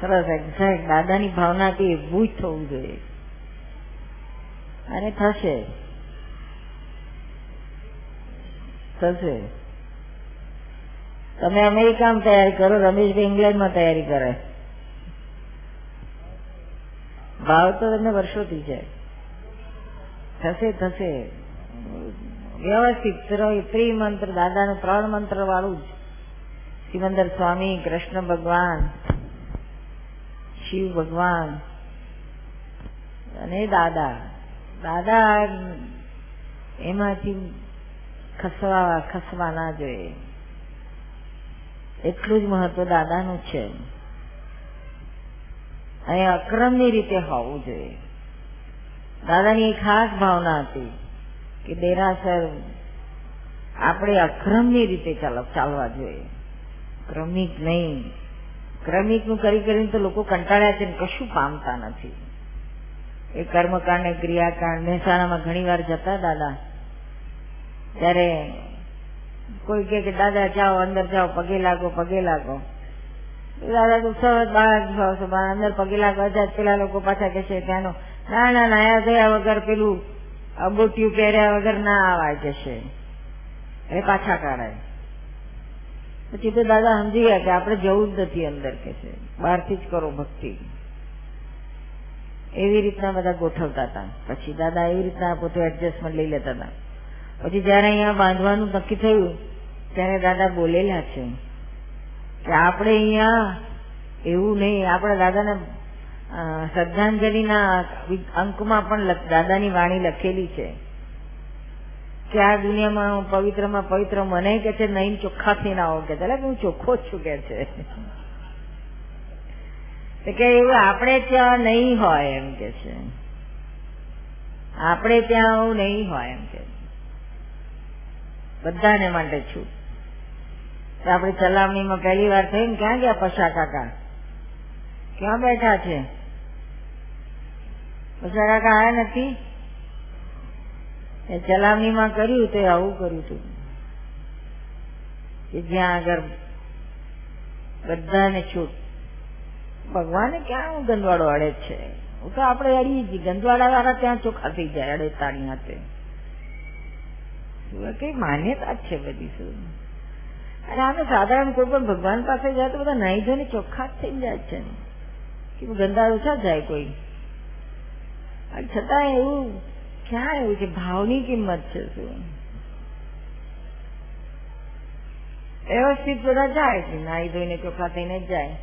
સરસ એક્ઝેક્ટ દાદાની ભાવનાથી એવું જ થવું જોઈએ. અને થશે. થશે. તમે અમેરિકામાં તૈયારી કરો, રમેશભાઈ ઇંગ્લેન્ડમાં તૈયારી કરે. ભાવ તો તમને વર્ષોથી છે. થશે થશે. વ્યવસ્થિત ત્રિમંત્ર દાદાનું ત્રણ મંત્ર વાળું જ. સિમંદર સ્વામી, કૃષ્ણ ભગવાન. શિવ ભગવાન. અને દાદા. દાદા એમાંથી ખસવા ખસવા ના જોઈએ. એટલું જ મહત્વ દાદાનું છે. અને અક્રમની રીતે હોવું જોઈએ. દાદાની એ ખાસ ભાવના હતી કે દેરાસર આપણે અક્રમની રીતે ચાલવા જોઈએ. ક્રમિક નહીં. ક્રમિકનું કરી કરીને તો લોકો કંટાળ્યા છે કશું પામતા નથી. એ કર્મકાંડ ને ક્રિયાકાંડ મહેસાણામાં ઘણી વાર જતા દાદા. ત્યારે કોઈ કે, દાદા, જાઓ, અંદર જાઓ, પગે લાગો પગે લાગો. દાદા તો સરસ બહાર અંદર પગે લાગવા જાય પેલા લોકો પાછા કે છે ત્યાંનો ના નાયા ગયા વગર પેલું અગોટિયું પહેર્યા વગર ના આવાય જશે એ પાછા કાઢાય પછી તો દાદા સમજી ગયા કે આપણે જવું જ નથી અંદર કે છે. બહારથી જ કરો ભક્તિ. એવી રીતના બધા ગોઠવતા હતા. પછી દાદા એવી રીતના પોતે એડજસ્ટમેન્ટ લઈ લેતા હતા. પછી જયારે અહીંયા બાંધવાનું નક્કી થયું, ત્યારે દાદા બોલેલા છે કે આપણે અહીંયા એવું નહીં, આપણે દાદાને શ્રદ્ધાંજલિના અંકમાં પણ દાદાની વાણી લખેલી છે. કે આ દુનિયામાં પવિત્રમાં પવિત્ર મને કે છે, નહીં ચોખ્ખા થઈને આવો કે હું ચોખ્ખો છું કે છે. કે એવું આપણે ત્યાં નહીં હોય એમ કે છે. આપણે ત્યાં આવું નહીં હોય એમ કે બધાને માટે છું. આપણે ચલાવણીમાં પહેલી વાર થઈ ને ક્યાં ગયા પશા કાકા? ક્યાં બેઠા છે? પશા કાકા આયા નથી? એ ચલાવણીમાં કર્યું તો આવું કર્યું હતું. કે જ્યાં આગળ બધાને છૂટ. ભગવાને ક્યાં હું ગંદવાડો અડે છે? હું તો આપણે અડીએ છીએ ગંદવાડા વાળા ત્યાં ચોખ્ખા થઈ જાય, અડે તાણી હાથે. કઈ માન્યતા જ છે બધી શું? અને આમે સાધારણ કોઈ પણ ભગવાન પાસે જાય તો બધા નાઈ ધોઈને ચોખ્ખા જ થઈ જાય છે. કે ગંદા ઓછા જાય કોઈ? છતાં એવું ક્યાં એવું છે ભાવની કિંમત છે શું વ્યવસ્થિત બધા જાય છે નાઈ ધોઈને ચોખ્ખા થઈને જાય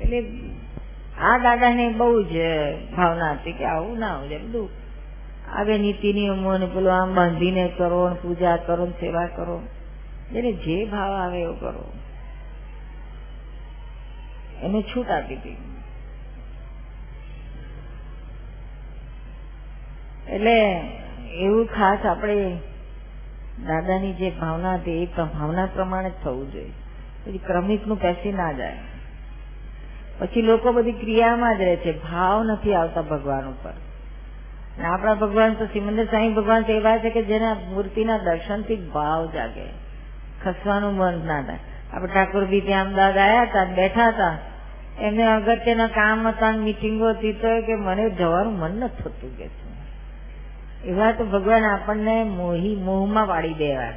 એટલે આ દાદાને બહુ જ ભાવના હતી કે આવું ના હોય બધું આવે નીતિ નિયમો ને પેલું આમ બાંધીને કરો ને પૂજા કરો ને સેવા કરો એને જે ભાવ આવે એવું કરો એને છૂટ આપી હતી એટલે એવું ખાસ આપણે દાદાની જે ભાવના હતી, એ ભાવના પ્રમાણે જ થવું જોઈએ. પછી ક્રમિકનું પેસી ના જાય. પછી લોકો બધી ક્રિયામાં જ રહે છે. ભાવ નથી આવતા ભગવાન ઉપર. આપણા ભગવાન તો સિમંદર સાંઈ ભગવાન એવા છે કે જેના મૂર્તિના દર્શનથી ભાવ જાગે. ખસવાનું મન ના થાય. આપણે ઠાકોર બી ત્યાં અમદાવાદ આવ્યા હતા બેઠા હતા. એમને અગત્યના કામ હતા મિટિંગો હતી તો કે મને જવાનું મન નથી થતું કે એવા તો ભગવાન આપણને મોહી મોહમાં વાળી દેવા.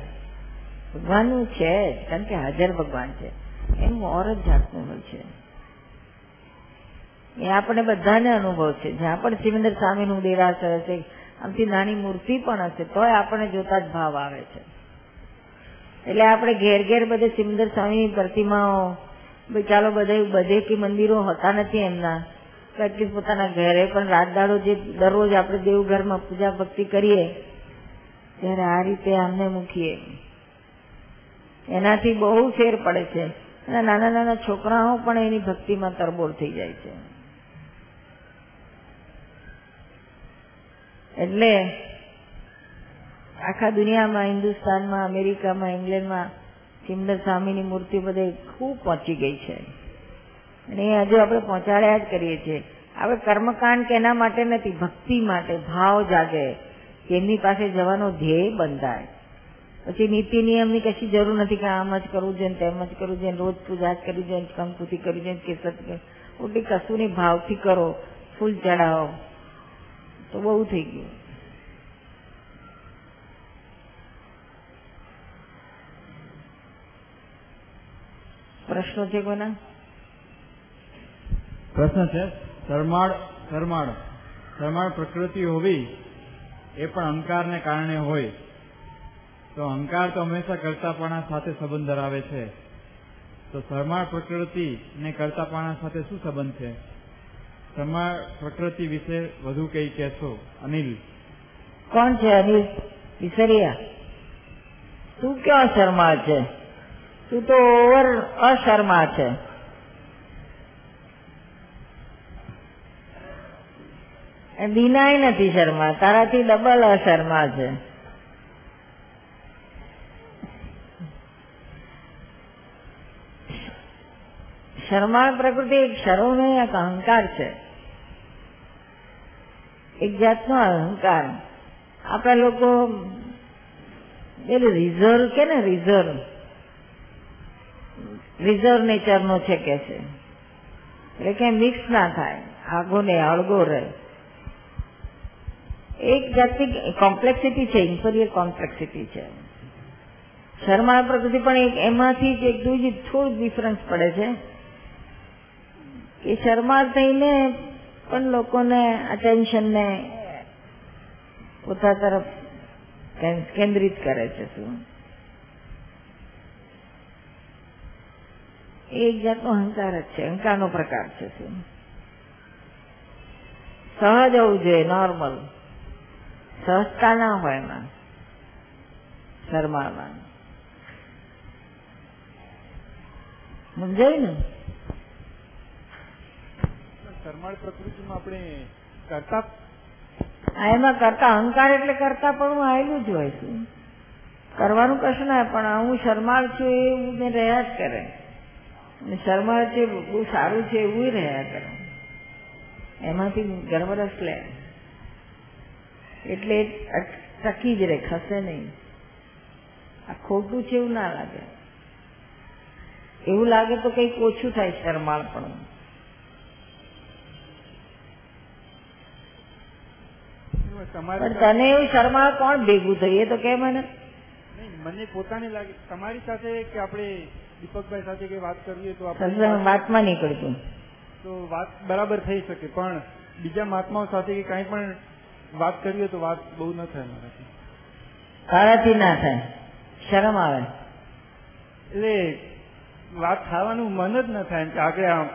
ભગવાન છે કારણ કે હાજર ભગવાન છે. એનું ઓર જ જાતનું હોય છે. એ આપણે બધાને અનુભવ છે. જ્યાં પણ સિમંદર સ્વામીનું દેરાસર હશે, આમથી નાની મૂર્તિ પણ હશે, તોય આપણને જોતા જ ભાવ આવે છે. એટલે આપણે ઘેર ઘેર બધે સિમંદર સ્વામીની પ્રતિમાઓ ચાલો બધે બધે કે મંદિરો હતા નથી એમના. એટલીસ્ટ પોતાના ઘરે, પણ રાત દાડો જે દરરોજ આપણે દેવઘરમાં પૂજા ભક્તિ કરીએ, ત્યારે આ રીતે આમને મૂકીએ. એનાથી બહુ ફેર પડે છે. અને નાના નાના છોકરાઓ પણ એની ભક્તિમાં તરબોળ થઈ જાય છે. એટલે આખા દુનિયામાં, હિન્દુસ્તાનમાં, અમેરિકામાં, ઇંગ્લેન્ડમાં સિમદર સ્વામીની મૂર્તિ બધે ખૂબ પહોંચી ગઈ છે. અને એ હજુ આપણે પહોંચાડ્યા જ કરીએ છીએ. આપણે કર્મકાંડ કેના માટે નથી, ભક્તિ માટે, ભાવ જાગે. તેમની પાસે જવાનો ધ્યેય બંધાય. પછી નીતિ નિયમની કશી જરૂર નથી કે આમ જ કરવું જોઈએ તેમ જ કરવું જોઈએ રોજ પૂજા જ કરવી જોઈએ કંકુથી કરવી જોઈએ કેસર ઉલટી કશું નહીં ભાવથી કરો, ફૂલ ચડાવો તો બહુ થઈ ગયું. પ્રશ્નો છે કોના પ્રશ્ન છે શરમાળ શરમાળ શરમાળ પ્રકૃતિ હોવી એ પણ અહંકારને કારણે હોય. તો અહંકાર તો હંમેશા કરતાપણા સાથે સંબંધ ધરાવે છે. તો શરમાળ પ્રકૃતિ ને કરતાપણા સાથે શું સંબંધ છે? શરમાળ પ્રકૃતિ વિશે વધુ કઈ કહેશો? અનિલ. કોણ છે અનિલ? વિસરિયા તું ક્યાં શરમાળ છે? તું તો ઓવર અશર્મા છે. દિનાય નથી શર્મા, તારાથી ડબલ અશર્મા છે. શર્મા પ્રકૃતિ એક શરવનો એક અહંકાર છે. એક જાતનો અહંકાર. આપણા લોકો પેલું રિઝર્વ કે ને રિઝર્વ રિઝર્વ નેચરનો છે કે છે. એટલે કે મિક્સ ના થાય. આગો ને અળગો રહે. એક જાતની કોમ્પ્લેક્સિટી છે ઇન્ફરિયર કોમ્પ્લેક્સિટી છે. શર્મા પ્રકૃતિ પણ એક એમાંથી જ એક બીજી થોડું ડિફરન્સ પડે છે. કે શર્મા થઈને પણ લોકોને અટેન્શનને પોતા તરફ કેન્દ્રિત કરે છે શું? એક જાતનો અહંકાર જ છે, અહંકારનો પ્રકાર છે શું? સહજ હોવું જોઈએ નોર્મલ સહજતા ના હોય એમાં શરમાવાનું સમજાય ને શરમાળ પ્રકૃતિમાં આપણે કરતા એમાં કરતા અહંકાર એટલે કરતા પણ હું આવેલું જ હોય છું. કરવાનું કશું ના પણ હું શરમાળ છું એવું મેં રહ્યા જ કરે. અને શરમાળ છે બહુ સારું છે એવું રહ્યા કરે. એમાંથી ગર્વરસ લે. એટલે ટકી જ રહે ખસે નહીં. આ ખોટું છે એવું ના લાગે. એવું લાગે તો કંઈક ઓછું થાય શરમાળ પણ પણ તને એવું શરમાળ કોણ ભેગું થયું? એ તો કે મને. મને પોતાને લાગે તમારી સાથે કે આપણે દીપકભાઈ સાથે કે વાત કરીએ તો આપણે વાતમાં નીકળતું તો વાત બરાબર થઈ શકે પણ બીજા મહાત્માઓ સાથે કે કાંઈ પણ વાત કરીએ તો વાત બહુ ન થાય મારાથી. તારાથી ના થાય. શરમ આવે. એટલે વાત થવાનું મન જ ન થાય. કે આગળ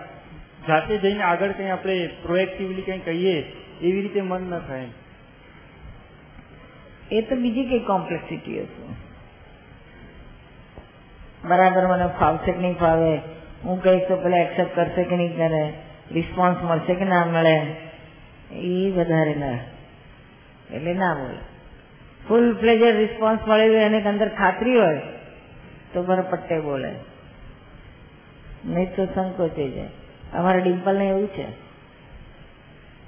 જાતે જઈને આગળ કંઈ આપણે પ્રોએક્ટિવલી કંઈ કહીએ એવી રીતે મન ન થાય. એ તો બીજી કઈ કોમ્પ્લેક્સિટી હશે. બરાબર મને ફાવશે કે નહીં ફાવે? હું કહીશ તો પેલા એક્સેપ્ટ કરશે કે નહીં કરે? રિસ્પોન્સ મળશે કે ના મળે? એ વધારે ના. એટલે ના બોલે ફૂલ પ્લેઝર રિસ્પોન્સ મળેલું એને અંદર ખાતરી હોય, તો બરપટ્ટે બોલે. નહીં તો સંકોચાઈ જાય. અમારા ડિમ્પલ ને એવું છે.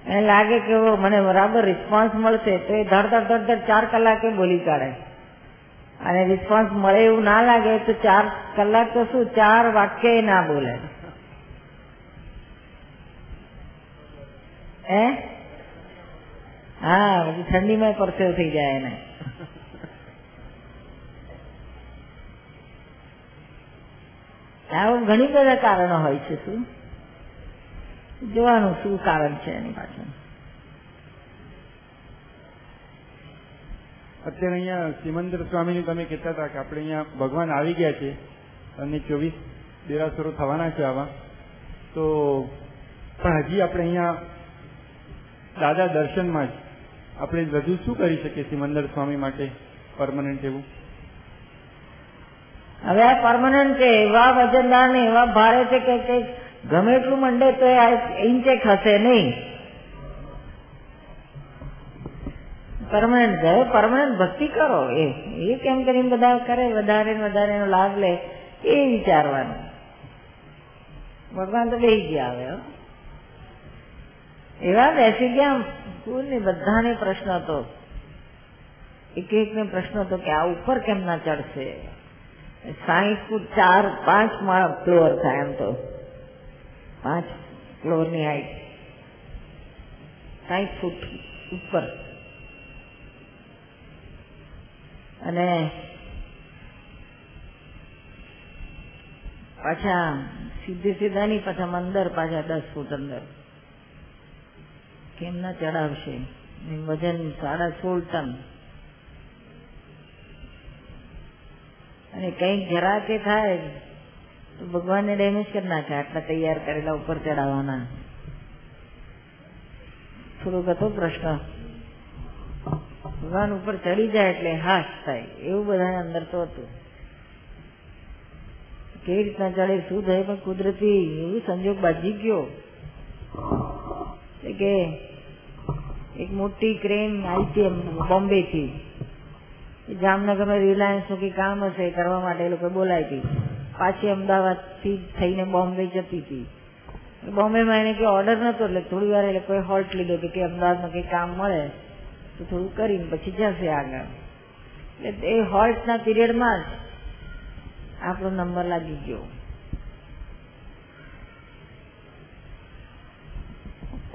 એને લાગે કે મને બરાબર રિસ્પોન્સ મળશે, તો એ ધડ ધડ ધડ ધડ ચાર કલાકે બોલી કાઢે. અને રિસ્પોન્સ મળે એવું ના લાગે, તો ચાર કલાક તો શું, ચાર વાક્ય ના બોલે. હે? હા, પછી ઠંડીમાં પરસેવ થઈ જાય એને. આવું ઘણી બધા કારણો હોય છે, શું? જોવાનું શું કારણ છે એની પાછળ? અત્યારે અહીંયા સિમંદર સ્વામીનું તમે કહેતા હતા કે આપણે અહીંયા ભગવાન આવી ગયા છે, અને ચોવીસ દેરાસરો થવાના છે આવા. તો પણ હજી આપણે અહીંયા દાદા દર્શનમાં જ આપણે વધુ શું કરી શકીએ સિમંદર સ્વામી માટે? પરમનન્ટ એવું? હવે આ પરમાનન્ટ છે, એવા વજનદાર ને એવા ભારે છે કે કે ગમે એટલું મંડે તો એ ઇંચે ખસે નહીં. પરમાનન્ટ છે પરમનન્ટ ભક્તિ કરો. એ એ કેમ કરીને બધા કરે? વધારે ને વધારે લાભ લે. એ વિચારવાનું. ભગવાન તો બે ગયા હો. એવા બેસી ગયા ફૂલ ને બધાને પ્રશ્ન હતો. એક એક ને પ્રશ્ન હતો કે આ ઉપર કેમ ના ચડશે? સાહીઠ ફૂટ ચાર, પાંચ માળ ફ્લોર થાય એમ તો. પાંચ ફ્લોરની હાઈટ. સાહીઠ ફૂટ ઉપર. અને પાછા સીધે સીધા ની પાછા અંદર પાછા દસ ફૂટ અંદર. કેમ ના ચડાવશે? વજન સાડા સોળ ટન. અને કંઈક જરા કે થાય, તો ભગવાનને ડેમેજ કરી નાખે, આટલા તૈયાર કરેલા ઉપર ચડાવવાના. થોડોક હતો પ્રશ્ન? ભગવાન ઉપર ચડી જાય એટલે હાશ થાય, એવું બધા અંદર તો હતું. કેવી રીતના ચડે, શું થાય, પણ કુદરતી એવું સંજોગ બાજી ગયો કે એક મોટી ક્રેન હતી બોમ્બે થી જામનગરમાં રિલાયન્સનું કઈ કામ હશે કરવા માટે એ લોકો બોલાવી હતી. પાછી અમદાવાદથી થઈને બોમ્બે જતી હતી. બોમ્બે માં એને કઈ ઓર્ડર નતો એટલે થોડી વાર એ લોકોએ હોલ્ટ લીધો કે અમદાવાદમાં કઈ કામ મળે, તો થોડું કરીને પછી જશે આગળ. એટલે એ હોલ્ટના પીરિયડમાં જ આપણો નંબર લાગી ગયો.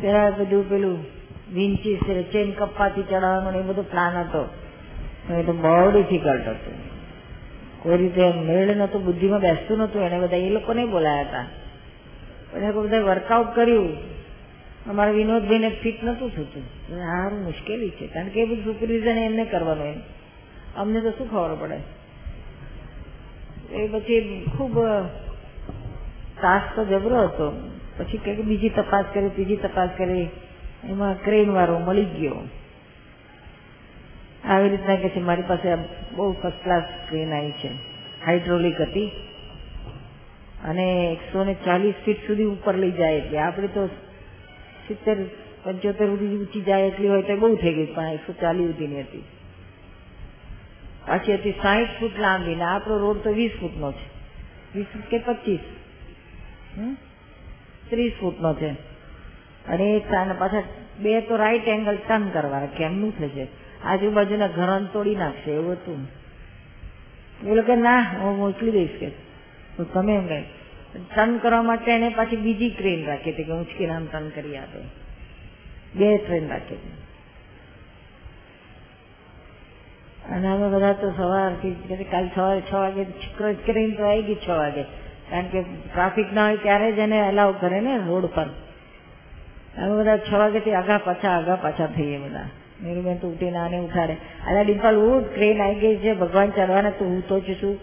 પેલા બધું પેલું વિંચીસ ચેન કપ્પાથી ચડાવવાનો એ બધો પ્લાન હતો. એ તો બહુ ડિફિકલ્ટ હતું. કોઈ રીતે મેળ નતું બુદ્ધિમાં બેસતું નતું એને બધા એ લોકોને બોલાયા હતા. પણ એ બધા વર્કઆઉટ કર્યું. અમારા વિનોદભાઈને ફિટ નતું થતું. સારું, મુશ્કેલી છે. કારણ કે એ બધું સુપરવિઝન એમને કરવાનું એમ. અમને તો શું ખબર પડે? એ પછી ખૂબ તાસ તો જબરો હતો. પછી કંઈક બીજી તપાસ કરી, ત્રીજી તપાસ કરી. એમાં ક્રેન વાળો મળી ગયો. આવી રીતના કે છે, મારી પાસે બહુ ફર્સ્ટ ક્લાસ ક્રેન આવી છે. હાઇડ્રોલિક હતી. અને એકસો ને ચાલીસ ફીટ સુધી ઉપર લઈ જાય એટલે આપણે તો સિત્તેર, પંચોતેર સુધી ઊંચી જાય એટલી હોય તો બહુ થઈ ગઈ, પણ એકસો ચાલીસ સુધીની હતી. પાછી હતી સાહીઠ ફૂટ લાંબી ને આપણો રોડ તો વીસ ફૂટનો છે. વીસ ફૂટ કે પચીસ? ત્રીસ ફૂટનો છે. અને એ પાછા બે તો રાઈટ એંગલ ટર્ન કરવા કેમનું થશે આજુબાજુના ઘરો તોડી નાખશે, એવું હતું. બોલો કે ના, હું મોકલી દઈશ કે. તમે એમ કહે ટર્ન કરવા માટે એને પાછી બીજી ટ્રેન રાખી હતી કે ઉંચકી નામ ટર્ન કરી આપે. બે ટ્રેન રાખી હતી. અને અમે બધા તો સવારથી કાલ સવારે છ વાગે ટ્રેન તો આવી ગઈ છ વાગે. કારણ કે ટ્રાફિક ના હોય ત્યારે જ એને અલાઉ કરે ને રોડ પર. અમે બધા છ વાગેથી આગા પાછા આગા પાછા થઈએ બધા. મેરુબેન તો ઉઠીને આને ઉઠાડે. અરે ડિમ્પલ હું ટ્રેન આવી ગઈ છે, ભગવાન ચાલવાના તું હું તો છું.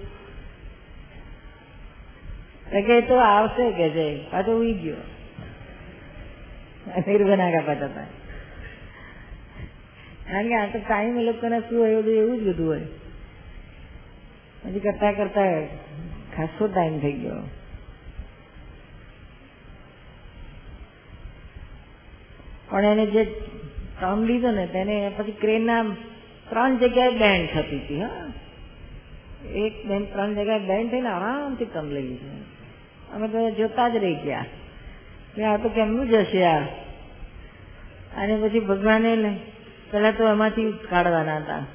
કે તો આવશે કે છે? પાછો ઉઈ ગયો. મેરુબેન આગા પાછા થાય. કારણ કે આ તો ટાઈમ એ લોકોને શું હોય બધું એવું જ બધું હોય. હજી કરતા કરતા ખાસો ટાઈમ થઈ ગયો. પણ એને જે ટર્ન લીધો ને તેને પછી ક્રેનના ત્રણ જગ્યાએ બેન્ડ થતી હતી, હા. એક બેન ત્રણ જગ્યાએ બેન્ડ થઈને આરામથી ટર્ન લઈ લીધો. અમે તો જોતા જ રહી ગયા. કે આ તો કેમનું જશે આ? અને પછી ભગવાને પેલા તો એમાંથી કાઢવાના હતા,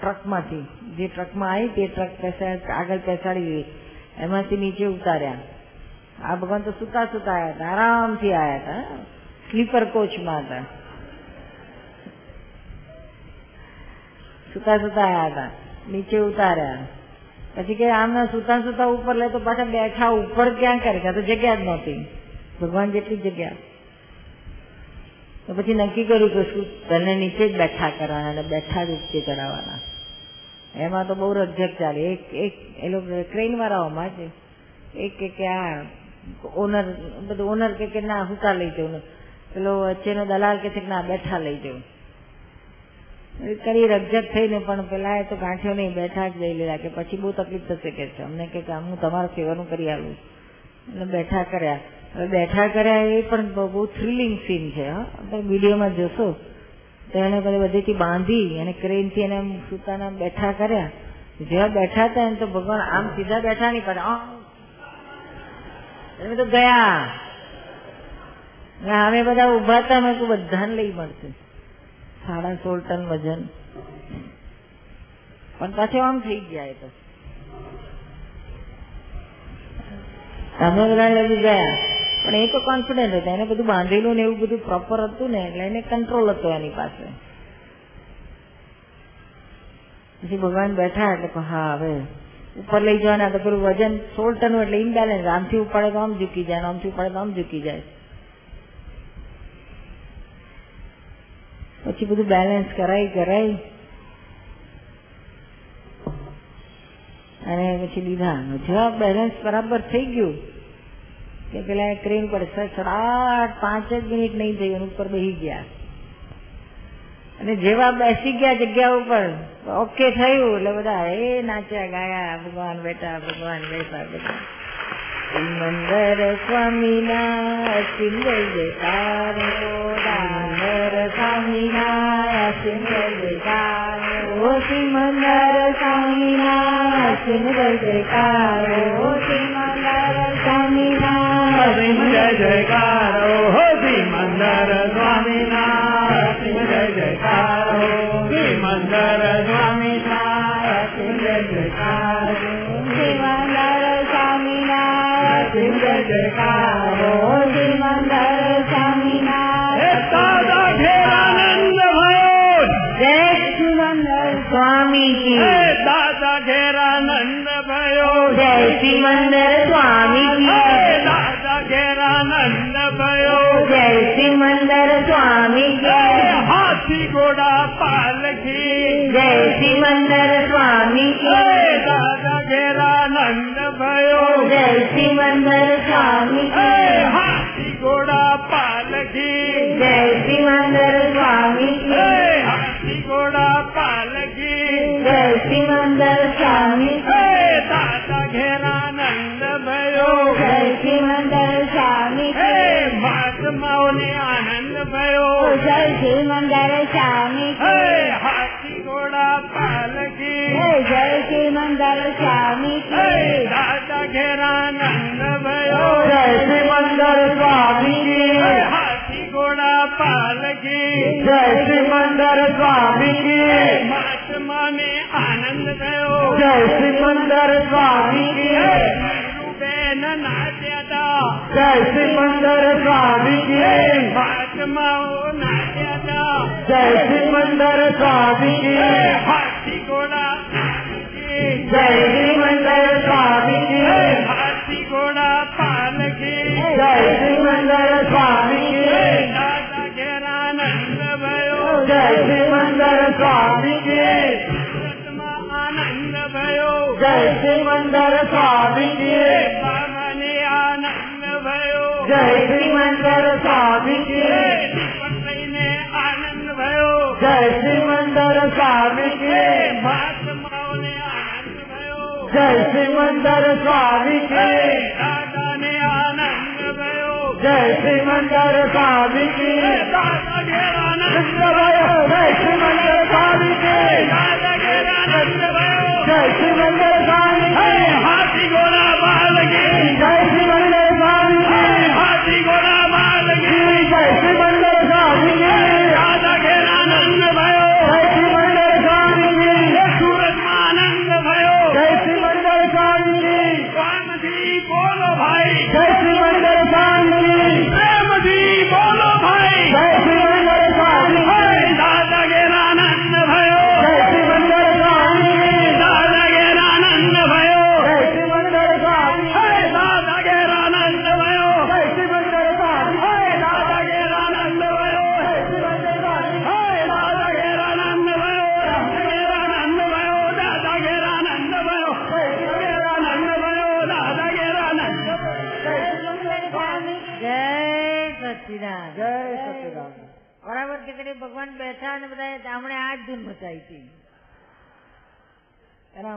ટ્રકમાંથી. જે ટ્રકમાં આવી તે ટ્રક પેસાડ આગળ પેસાડી એમાંથી નીચે ઉતાર્યા. આ ભગવાન તો સુતા સુતા આવ્યા હતા, આરામથી આવ્યા હતા સ્લીપર કોચમાં હતા. સુતા સુતા આવ્યા હતા. નીચે ઉતાર્યા. પછી કે આમના સુતા સુતા ઉપર લે તો પાછા બેઠા ઉપર ક્યાં કરે? તો જગ્યા જ નહોતી. ભગવાન જેટલી જગ્યા. તો પછી નક્કી કર્યું કે શું, તને નીચે જ બેઠા કરવાના અને બેઠા જ ઉપચે કરાવવાના એમાં તો બહુ રજક ચાલે. એક એક, એ લોકો ક્રેન વાળાઓમાં જ એક કે આ ઓનર બધું ઓનર કે કે ના હુતા લઈ જવું. પેલો વચ્ચેનો દલાલ કે છે કે ના, બેઠા લઈ જવું કરી રજક થઈને પણ પેલા એ તો ગાંઠ્યો નહીં, બેઠા જ લઈ લીધા કે પછી બહુ તકલીફ થશે કે છે. અમને કે હું તમારા સેવાનું કરી આવું એટલે બેઠા કર્યા. હવે બેઠા કર્યા એ પણ બહુ થ્રિલિંગ સીન છે તમે વિડીયોમાં જોશો. તો એને બધેથી બાંધી અને ક્રેનથી એને સુતાના બેઠા કર્યા. જેવા બેઠા હતા એને તો ભગવાન આમ સીધા બેઠા નહીં, પણ એમ તો ગયા. અમે બધા ઊભા હતા તો બધાને લઈ મળશે. સાડા સોળ ટન વજન. પણ પાછો આમ થઈ ગયા તો. તમે બધા લઈ ગયા. પણ એ તો કોન્ફિડન્ટ હતા. એને બધું બાંધેલું ને એવું બધું પ્રોપર હતું ને, એટલે એને કંટ્રોલ હતો એની પાસે. પછી ભગવાન બેઠા એટલે હા, હવે ઉપર લઈ જવાના. તો પેલું વજન સોળ ટન એટલે ઇમ્બેલેન્સ આમથી ઉપાડે તો આમ ઝૂકી જાય આમથી ઉપાડે તો આમ ઝૂકી જાય. પછી બધું બેલેન્સ કરાય કરાય અને પછી લીધા જવાબ બેલેન્સ બરાબર થઈ ગયું કે પેલા ક્રેન પર સડસડાટ પાંચ જ મિનિટ નહીં થઈ અને ઉપર બેસી ગયા અને જેવા બેસી ગયા જગ્યા ઉપર ઓકે થયું એટલે બધા એ નાચ્યા ગાયા ભગવાન બેઠા ભગવાન બેઠા બધા સિમંદર સ્વામીના સિંગલ જયકારો દામોદર સ્વામીના સિંગલ જયકારો સિમંદર સ્વામીના સિંગલ જયકારો સિમંદર સ્વામીના જય જયકારો હો સિમંદર સ્વામીના જય જયકારો સિમંદર સ્વામીના की दादा घेरा नंद भयो। जय श्री मंदिर स्वामी की दादा घेरा नंद भयो। जय श्री मंदिर स्वामी की हाथी घोड़ा पालकी जय श्री मंदिर स्वामी की दादा घेरा नंद भयो। जय श्री मंदिर जय श्री मंदर स्वामी की। हाथी घोड़ा पालकी जय श्री मंदर स्वामी की। राजा घेरा नंद भयो। जय श्री मंदर स्वामी की। हाथी घोड़ा पालकी जय श्री मंदर स्वामी की। महात्मा में आनंद भयो। जय श्री मंदर स्वामी की। نادا جئي شري مندر سوامي ناٽا جئي شري مندر سوامي هاٿي گهوڙا پاڻ کي جئي شري مندر سوامي هاٿي گهوڙا پان کي جئي شري مندر سوامي نٿ جيو جئي شري مندر سوامي ભયો જય સિમંદર સ્વામી મને આનંદ ભયો જય સિમંદર સ્વામી હે લઈને આનંદ ભયો જય સિમંદર સ્વામી મહાત્માઓને આનંદ ભયો જય સિમંદર સ્વામી દાદાને આનંદ ભયો જય સિમંદર સ્વામી હે આનંદ દાદા જય સિમંદર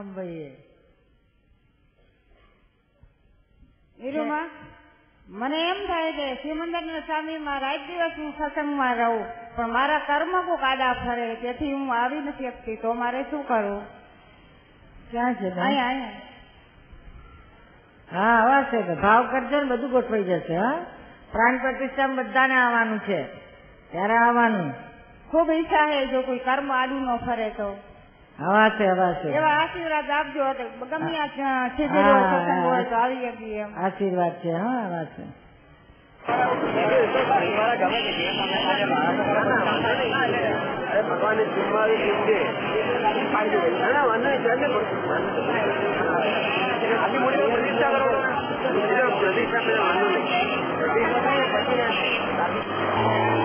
રામભાઈએ નીરુમાં મને એમ થાય કે સિમંદર સ્વામીમાં રાત દિવસ હું સત્સંગમાં રહું પણ મારા કર્મ કોક આડા ફરે તેથી હું આવી નથી શકતી તો મારે શું કરવું? ક્યાં છે હા અહીંયા છે ભાવ કરજો ને બધું ગોઠવાઈ જશે હા? પ્રાણ પ્રતિષ્ઠા બધાને આવવાનું છે. ત્યારે આવવાનું? ખૂબ ઈચ્છા છે જો કોઈ કર્મ આડું ન ફરે તો. હવા છે હવા છે એવા આશીર્વાદ આપજો ગમે સત્સંગ હોય તો આવી શકીએ એમ. આશીર્વાદ છે હા વાત છે ભગવાન જુમ્માવી પ્રતિષ્ઠા કરો પ્રતિષ્ઠા નહીં પ્રતિષ્ઠા પછી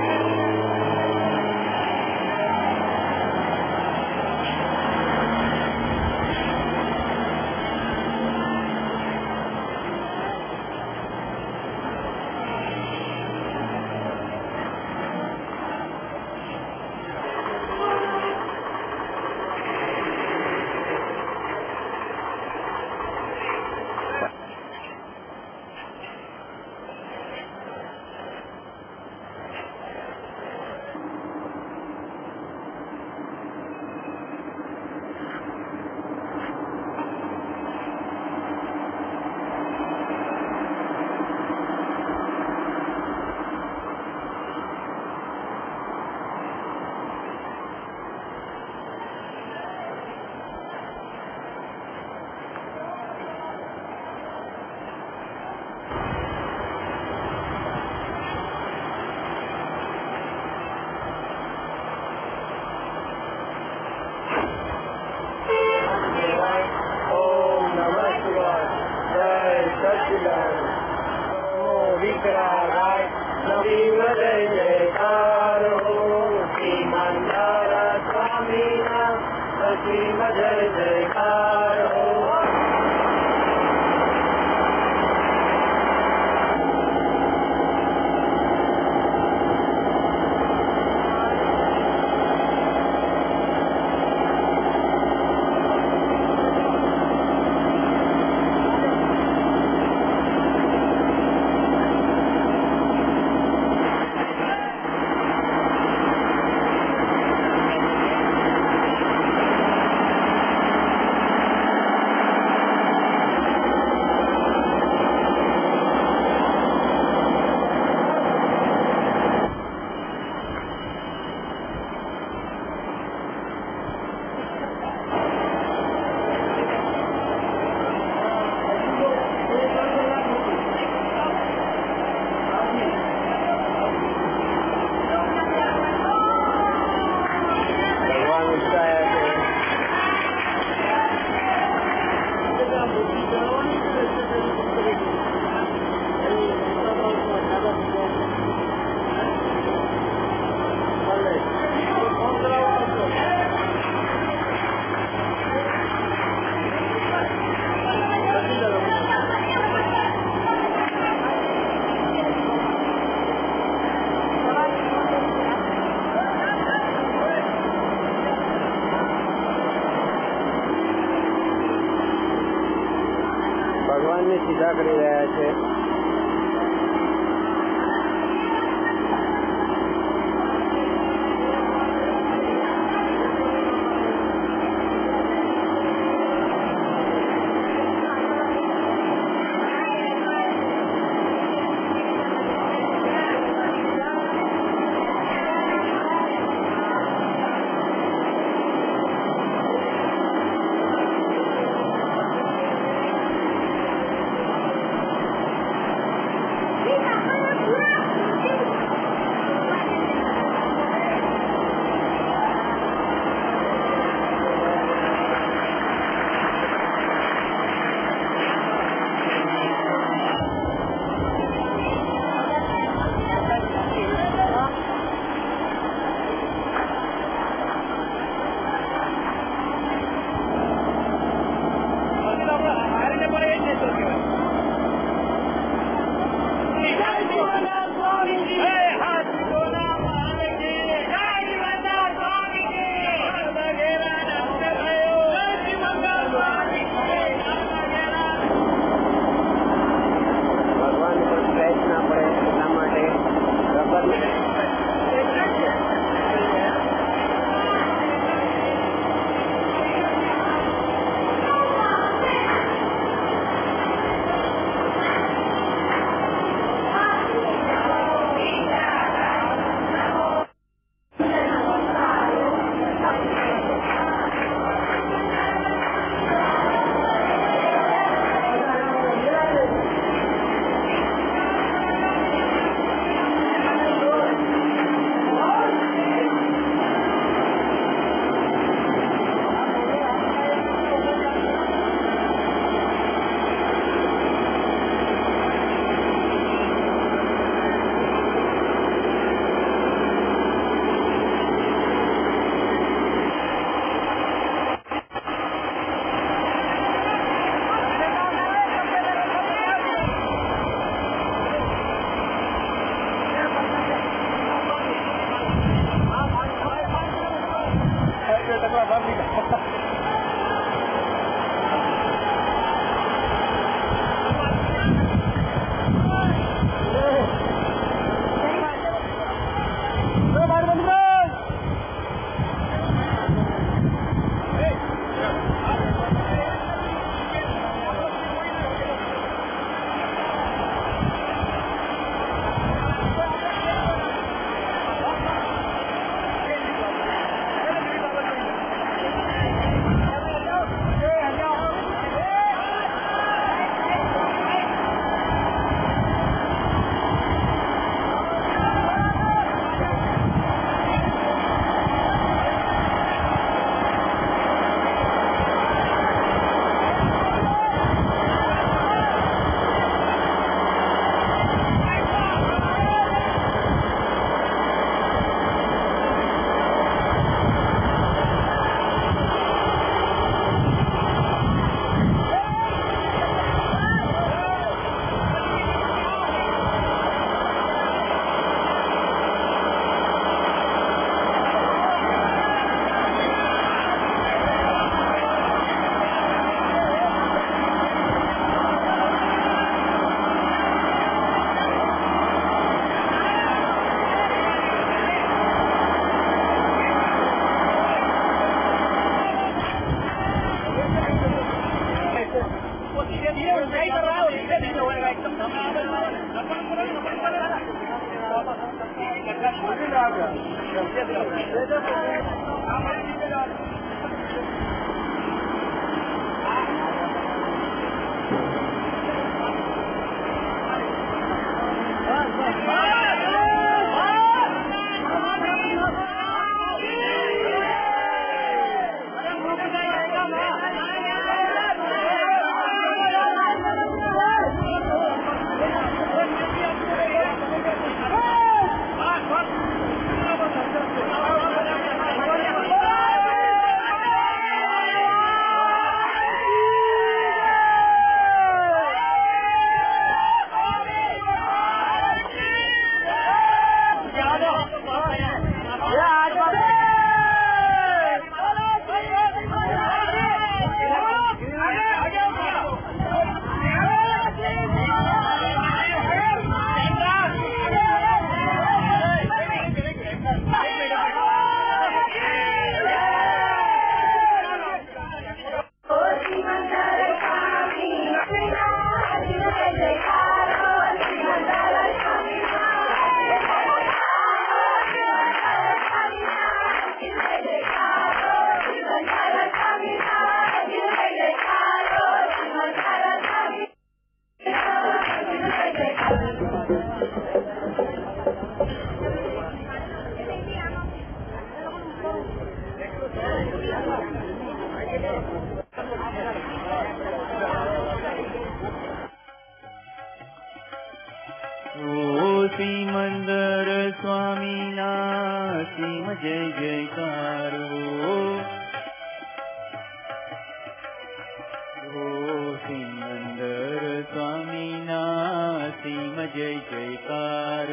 जयकार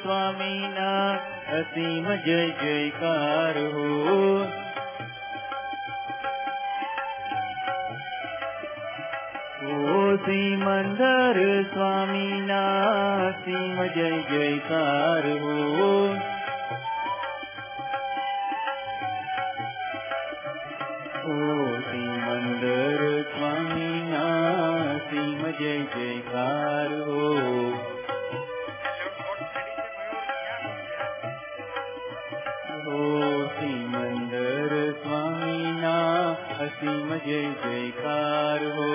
स्वामिना असीम जय जयकार। ओ सिमन्दर स्वामीना हसिम जय जयकार। હો ઓ સિમંદર સ્વામીના સિમ જય જયકાર હો ઓ સિમંદર સ્વામીના અસીમ જય જયકાર હો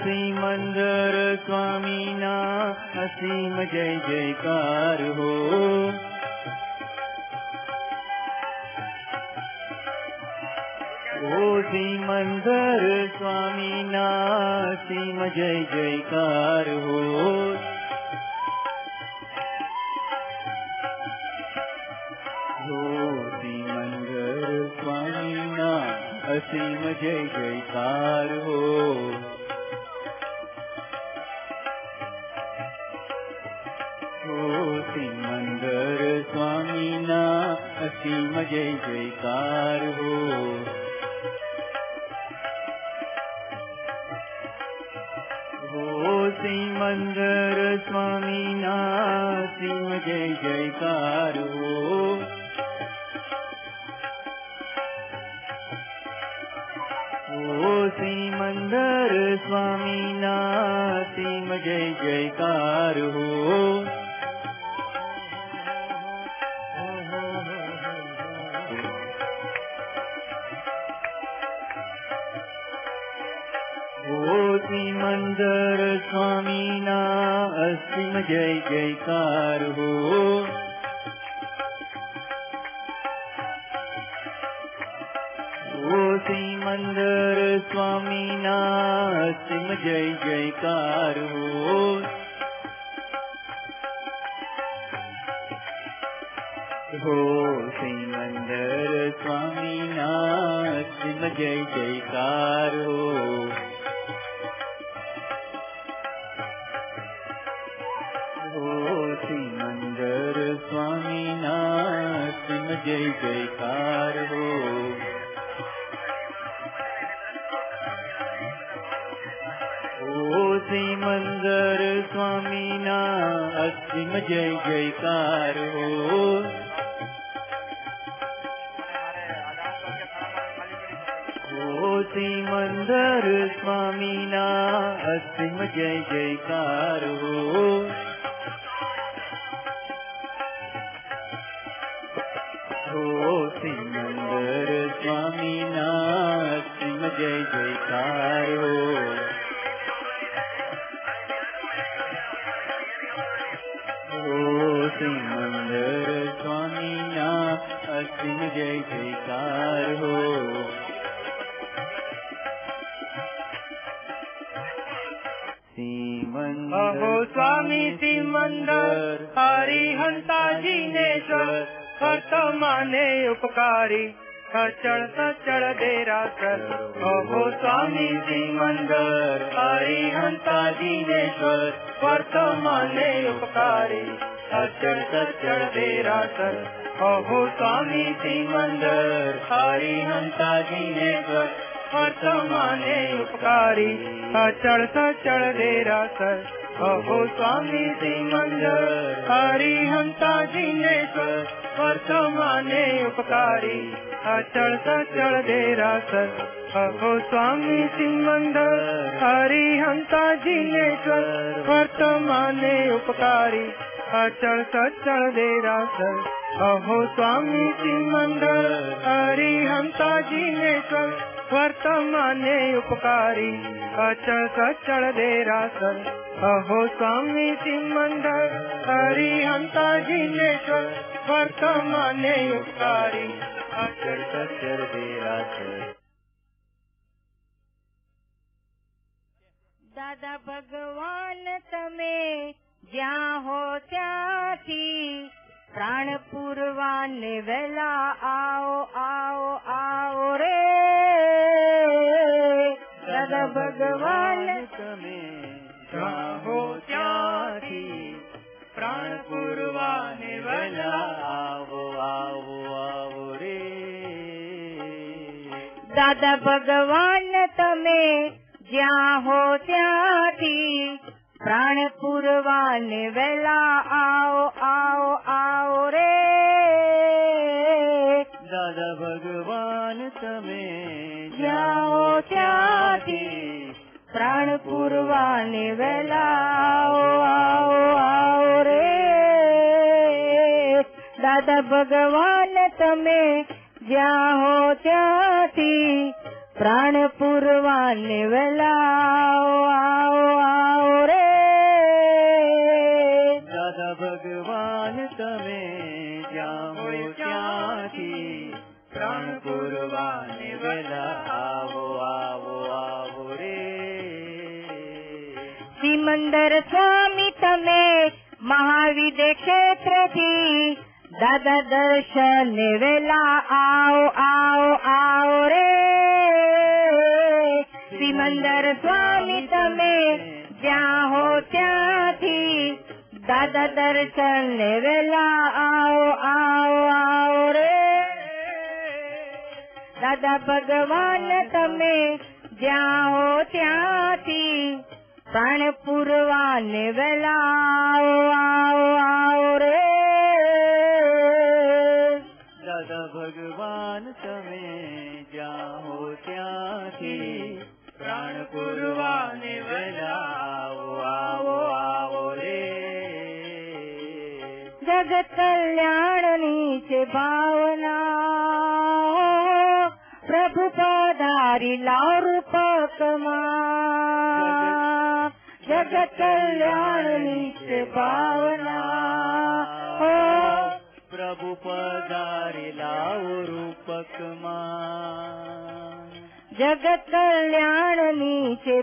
ઓ સિમંદર સ્વામીના અસીમ જય જયકાર હો ઓ સિમંદર સ્વામીના અસીમ જય જયકાર હો અસીમ જય જયકાર હો भक्तिम जय जयकार हो। सिमन्दर स्वामिना सिंह जय जयकार हो। मन्दर स्वामिना सिंह जय जयकार हो। હો ઓ સિમંદર સ્વામીના અસીમ જય જયકાર હો ઓ સિમંદર સ્વામીના સિમ જય જયકાર હો હો સિમંદર સ્વામીના સિમ જય જયકાર હો જય જયકાર હો. શ્રી મંદર સ્વામીના અસીમ જય જયકાર હો. શ્રી મંદર સ્વામીના અસીમ જય જયકાર હો. હો સિમંદર સ્વામીના અસીમ જય જયકાર હો હો સિમંદર સ્વામીના અસીમ જય જયકાર હો અહો સ્વામી સિમંદર હરિહંતાજીનેશ્વર વર્તમાને ઉપકારી સચળ સચળ દેરાસર. અહો સ્વામી સિમંદર હરિહંતાજીનેશ્વર વર્તમાને ઉપકારી સચળ સચળ દેરાસર. અહો સ્વામી સિમંદર હરિહંતાજીનેશ્વર વર્તમાને ઉપકારી સચળ સચળ દેરાસર અહો સ્વામી સિમંદર હરિહંતાજીનેશ્વર વર્તમાને ઉપકારી અચળ સચળ દેરાસર અહો સ્વામી સિમંદર હરિહંતાજીનેશ્વર વર્તમાને ઉપકારી અચળ સચળ દેરાસર અહો સ્વામી સિમંદર હરિહંતાજીનેશ્વર વર્તમાને ઉપકારી, અચળ સચળ દેરાસર. અહો સ્વામી સિમંદર હરિહંતાજીનેશ્વર વર્તમાને ઉપકારી, અચળ સચળ દેરાસર. દાદા ભગવાન, તમે જ્યાં હો ત્યાંથી પ્રાણ પૂરવાને વેલા આવો આવો આવો રે. ભગવાન તમે જાહો ત્યાંથી. પ્રાણ પૂરવાને આવો આવો આવો રે. દાદા ભગવાન તમે જ્યાં હો ત્યાંથી પ્રાણ પૂરવાને વેલા આવો આવો આવો રે. દાદા ભગવાન તમે જાઓ ત્યાંથી પ્રાણ પૂરવાને વેલા આવો આવો રે. દાદા ભગવાન, તમે જ્યાં હો ત્યાંથી પ્રાણ પૂરવાને વેલા આવો આવો આવો. સિમંદર સ્વામી તમે મહાવિદ્ય ક્ષેત્રથી દાદા દર્શન વેલા આવો આવો આવો રે સિમંદર સ્વામી તમે જ્યાં હો ત્યાંથી દાદા દર્શન વેલા આવો આવો આવો રે દાદા ભગવાન તમે જ્યાં હો ત્યાંથી પ્રાણ પૂરવાને વેલા આવો આવો રે. દાદા ભગવાન તમે જ્યાં હો ત્યાંથી પ્રાણ પૂરવાને વેલા આવો આવો રે. જગત કલ્યાણની છે ભાવના પ્રભુ પધારી લાવ રૂપકમાં. जगत कल्याणीच हो प्रभु पदारि रूपकमा जग कल्याण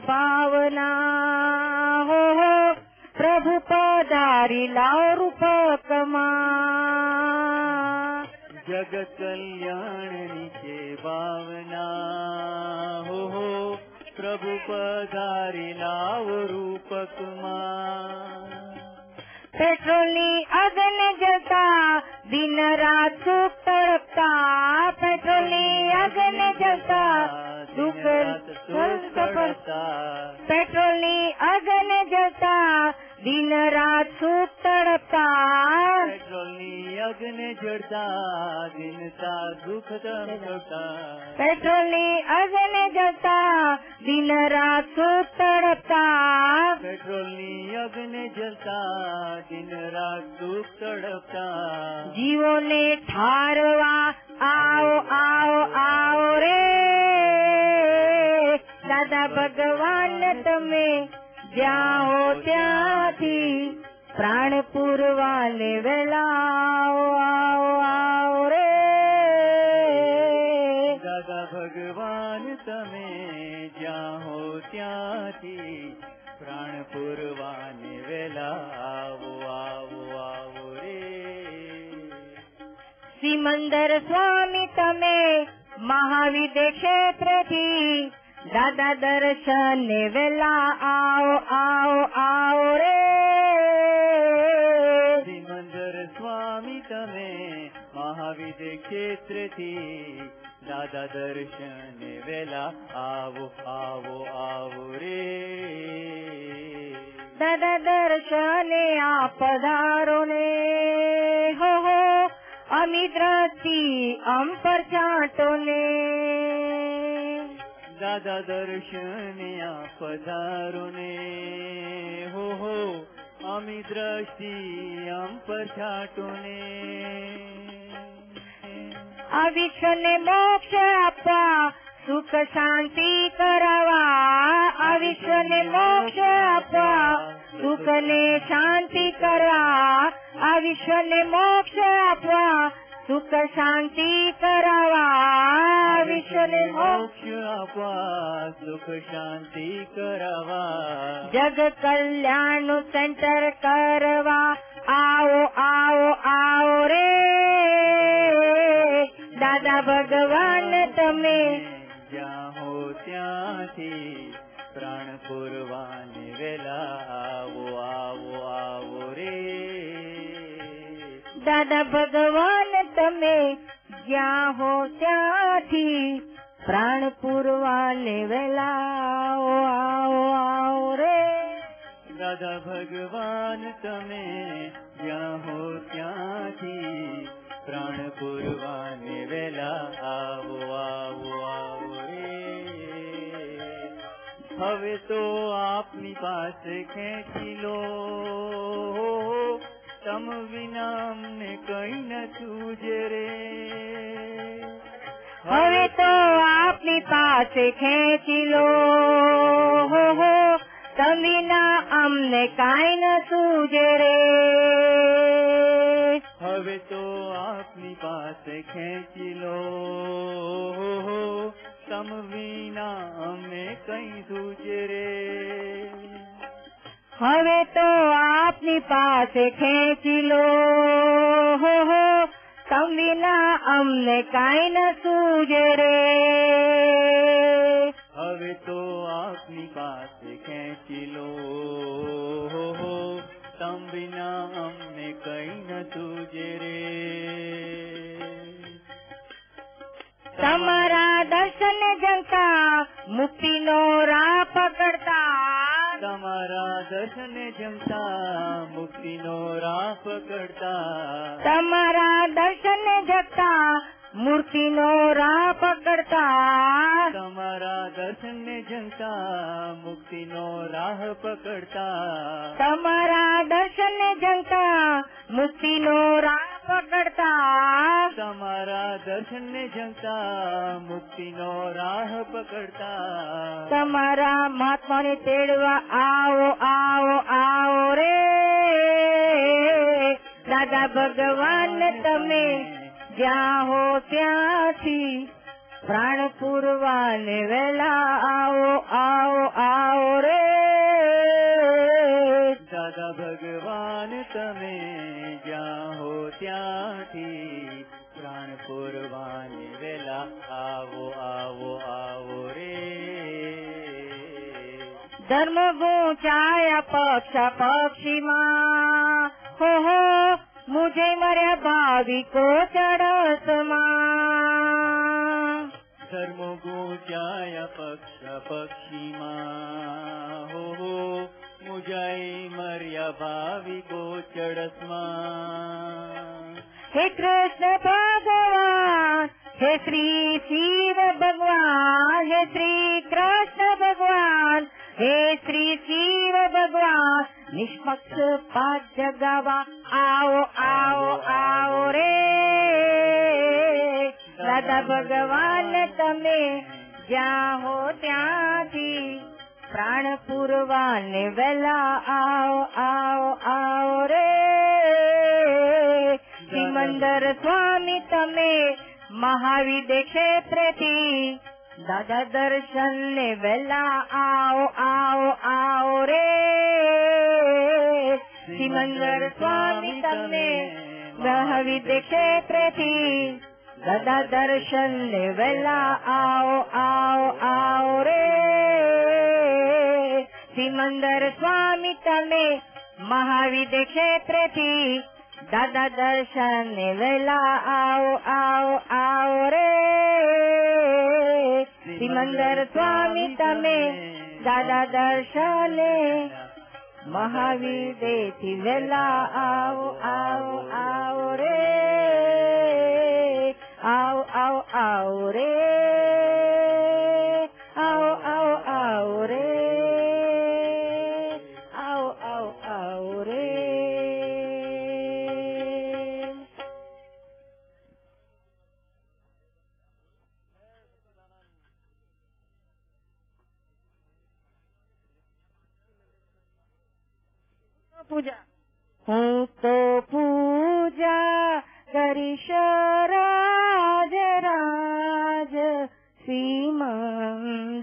भावना हो प्रभु पदारिला रूपकमा जग भावना हो भावना પ્રભુ પધારી લાવ રૂપકમાં જગત કલ્યાણની છે ભાવના હો હો પ્રભુ પધારી લાવ રૂપકમાં પેટ્રોલની અગન જતા દિન રાત સુખ તડપતા પેટ્રોલની અગન જતા દુઃખ પડતા પેટ્રોલની અગન જતા દિન રાત સુખ તડપતા પેટ્રોલની અગ્નિ જડતા દિનતા દુઃખ તમતા પેટ્રોલની અગ્નિ જતા દિન રાત સુખ તડપતા પેટ્રોલની અગ્નિ જલતા દિન રાત દુઃખ તડપતા જીવોને ઠારવા આવો આવો આવો રે દાદા ભગવાન તમે જ્યાં હો ત્યાંથી प्राणपुर्वाणे रे दादा भगवान तमे ज्या हो जा त्याणपुरवाणी वे सिमंदर स्वामी तमे महावि क्षेत्र आओ आओ आओ रे मे महाविष दादा दर्शन वेला आवो आवो आवो रे। दादा दर्शने आपदारु ने हो हो अमिद्रति अंपर चाटो ने दादा दर्शने आपदारु ने हो हो અમી દ્રષ્ટિ અમ પર છાટો ને આ વિશ્વને મોક્ષ આપવા, સુખ શાંતિ કરાવવા. આ વિશ્વને મોક્ષ આપવા સુખ ને શાંતિ કરવા આ વિશ્વને મોક્ષ આપવા સુખ શાંતિ કરાવા વિશ્વને મોક્ષ. આપવા સુખ શાંતિ કરાવા. જગ કલ્યાણ સેન્ટર કરવા. આવો આવો આવો રે. દાદા ભગવાન તમે જ્યાં હો ત્યાંથી પ્રાણ પૂરવાને વેલા આવો આવો આવો રે. દાદા ભગવાન, તમે જ્યાં હો ત્યાંથી પ્રાણ પૂરવા લેવેલા આવો આવો રે. દાદા ભગવાન, તમે જ્યાં હો ત્યાંથી પ્રાણ પૂરવા વેલા આવો આવો આવો રે. હવે તો આપની પાસે ખેંચી લો. તમ વિના અમને કઈ ન છૂજે રે. હવે તો આપની પાસે ખેંચી લો. હો હો તમ વિના અમને કાંઈ ન સૂજે રે. હવે તો આપની પાસે ખેંચી લો. તમ વિના અમને કઈ સૂજે રે. હવે તો આપની પાસે ખેંચી લો હો હો તમ વિના અમને કાંઈ ન સૂજે રે. હવે તો આપની પાસે ખેંચી લો તમ વિના અમને કઈ ન સૂજે રે. તમારા દર્શન જનતા મુક્તિનો રાહ પકડતા તમારા દર્શન જમતા મુક્તિનો રાહ પકડતા તમારા દર્શન જગતા મૂર્તિનો રાહ પકડતા તમારા દર્શન જમતા મુક્તિનો રાહ પકડતા. તમારા દર્શન જંકા મુક્તિનો રાહ પકડતા. તમારા દર્શનને જમતા મુક્તિનો રાહ પકડતા. તમારા મહાત્માને તેડવા આવો આવો આવો રે. દાદા ભગવાન તમે જ્યાં હો ત્યાંથી પ્રાણ પૂરવાને વેલા આવો આવો આવો રે. દાદા ભગવાન તમે જ્યાં હો ત્યાંથી પ્રાણ પૂરવાની વેલા આવો આવો આવો રે ધર્મ ગુંચાયા પક્ષ પક્ષીમાં હો હો મુજે મર્યા ભાવિકો ચડસમાં ધર્મો ગોચાયા પક્ષ પક્ષીમાં હો હો મુજાઈ મર્યા ભાવિકો ચડસમાં હે કૃષ્ણ ભગવાન હે શ્રી શિવ ભગવાન હે શ્રી કૃષ્ણ ભગવાન હે શ્રી શિવ ભગવાન નિષ્પક્ષ પાત જગાવા આવો આવો આવો રે દાદા ભગવાન તમે જ્યાં હો ત્યાંથી પ્રાણ પૂરવાને વેલા આવો આવો આવો રે. સિમંદર સ્વામી તમે મહાવિદ ક્ષેત્રથી દાદા દર્શન ને વેલા આવો આવો આવો રે. સિમંદર સ્વામી તમે મહાવિદ ક્ષેત્રથી દાદા દર્શન ને વેલા આવો આવો આવો રે. सिमन्दर स्वामी तमे दर्शन वेला आओ आओ आओ रे। आर स्वामी तमे ददा दर्शन महावि वेला आओ आओ आओ रे। आओ आओ आओ रे। પૂજા હું તો પૂજા કરીશ રાજ રાજ શ્રીમંધરની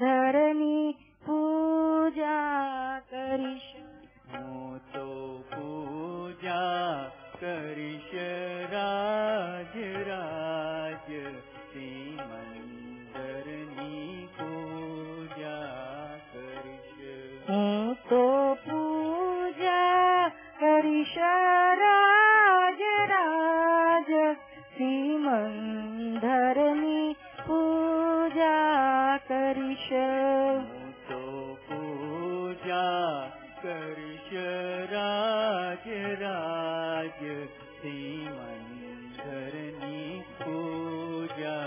तो पूजा कर्ष राज्ञ राज्ञ पूजा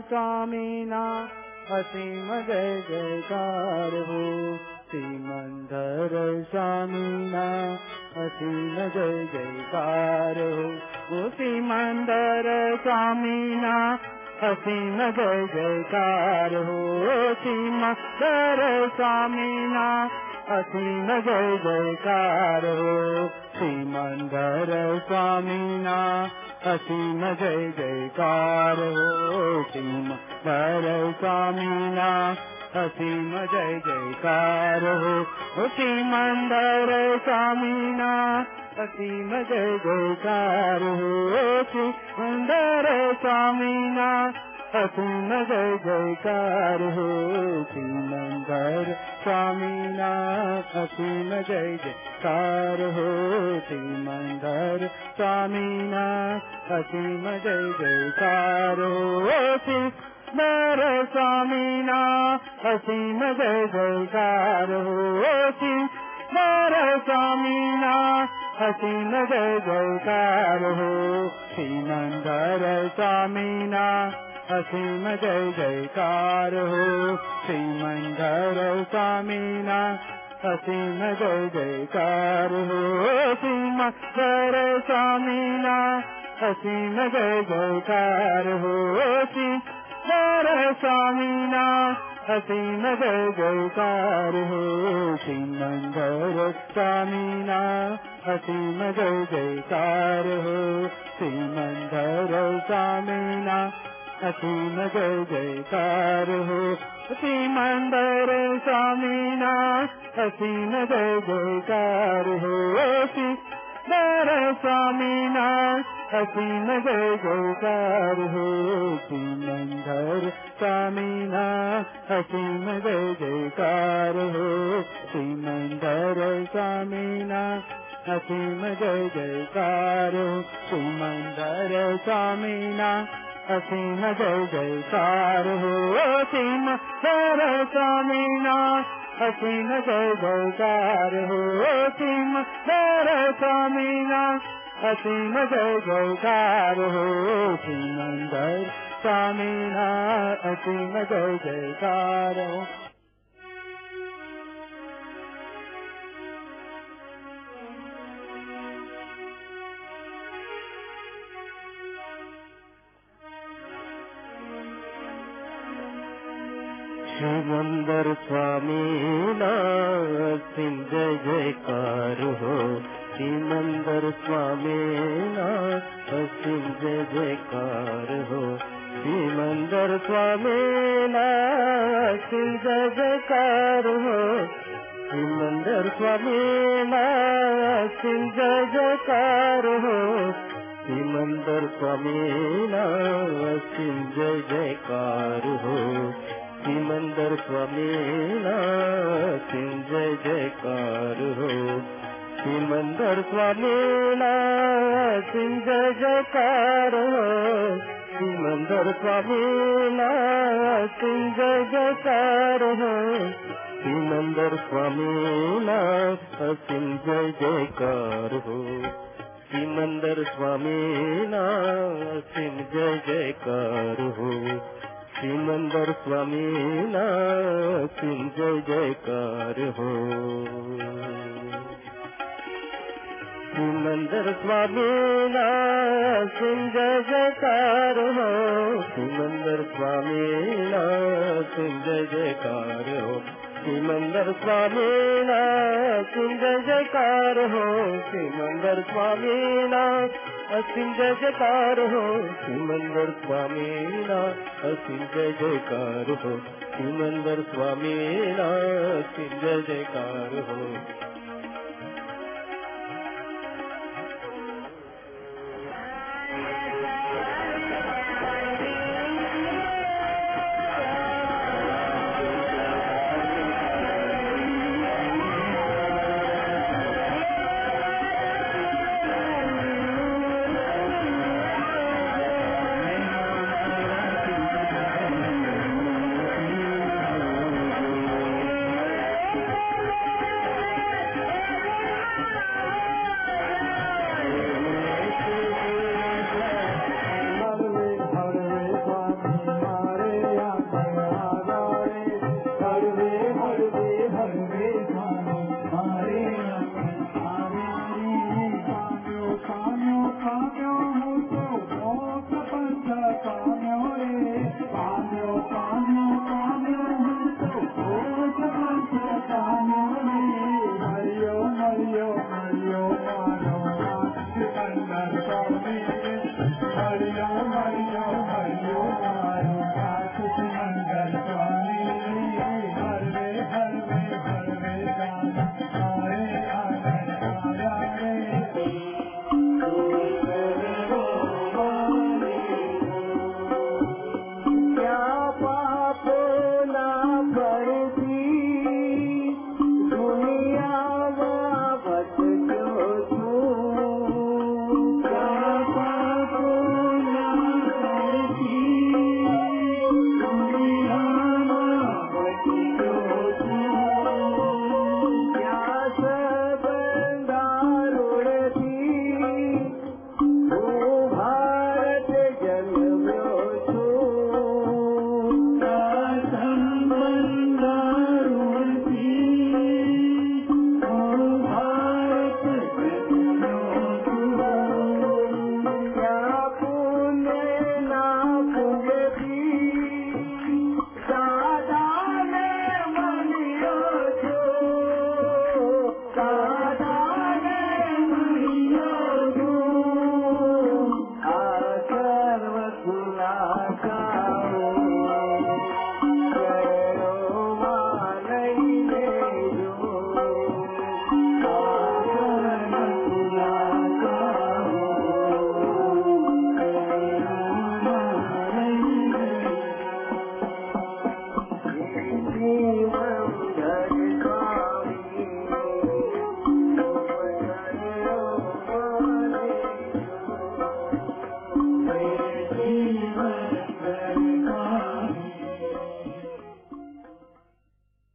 स्वामीना हो। श्रीमन्धर स्वामिना असीम जय जयकार हो। श्रीमन्धर स्वामिना असीम जय जयकार हो। श्रीमन्धर स्वामिना असीम जय जयकार हो। श्रीमन्धर स्वामिना असीम जय जयकारो अति मयकार स्वामीना अति मै जयकारो किमन्दर स्वामिना। असीम जय अति मयकार स्वामिना। અસીમ જય જયકાર હો શ્રીમંદર સ્વામીનાથ અસીમ જય જયકાર હો શ્રીમંદર સ્વામીનાથ અસીમ જય જયકાર હો શ્રી નર સ્વામીના અસીમ જય જયકાર હો શ્રી નર સ્વામીના અસીમ જય જયકાર હો શ્રીમંદર સ્વામીના असीम जय जयकार हो सीमगर स्वामिना जय जयकार हो श्रीमन्धर स्वामिना असीम जय जयकार हो सि स्वामिना असीम जय जयकार हो श्रीमङ्गीना असीम जय जयकार हो श्रीमग स्वामिना અસીમ જય જયકાર હો સિમંદર સ્વામીના અસીમ જય જયકાર હો સિમંદર સ્વામીના અસીમ જય જયકાર હો સિમંદર સ્વામીના અસીમ જય જયકાર હો સિમંદર સ્વામીના અસીમ જય જયકાર હો સિમંદર સ્વામીના सिंह जय जयकार हो सिंह हर स्वामीनाथ असीम जय जयकार हो सिंह हर स्वामीनाथ असीम जय जयकार हो सिंह स्वामीनाथ असीम जय जयकार हो स्वामी न सिंध जय जयकारि मंदर स्वामी न सिंध जय जयकारि मंदर स्वामी न सिंध जय जयकारि मंदर स्वामी न सिंध जय जयकारि मंदर स्वामी सिंध जय जयकार સિમંદર સ્વામીના સિંહ જય જયકાર હો સિમંદર સ્વામીના સિંહ જય જયકાર હો સિમંદર સ્વામીના સિંહ જય જયકાર હો સિમંદર સ્વામીના સિંહ જય જયકાર હો સિમંદર સ્વામીના સિંહ જય જયકાર હો सिमंदर स्वामी सिम जय जयकार हो। सिमंदर स्वामी न जय जयकार सिमंदर स्वामी सिम जय जयकार हो। सिमंदर स्वामी न जय जयकार हो। सिमंदर स्वामी ना જય જયકાર હો સિમંદર સ્વામીના જય જયકાર હો સિમંદર સ્વામીના જય જયકાર હો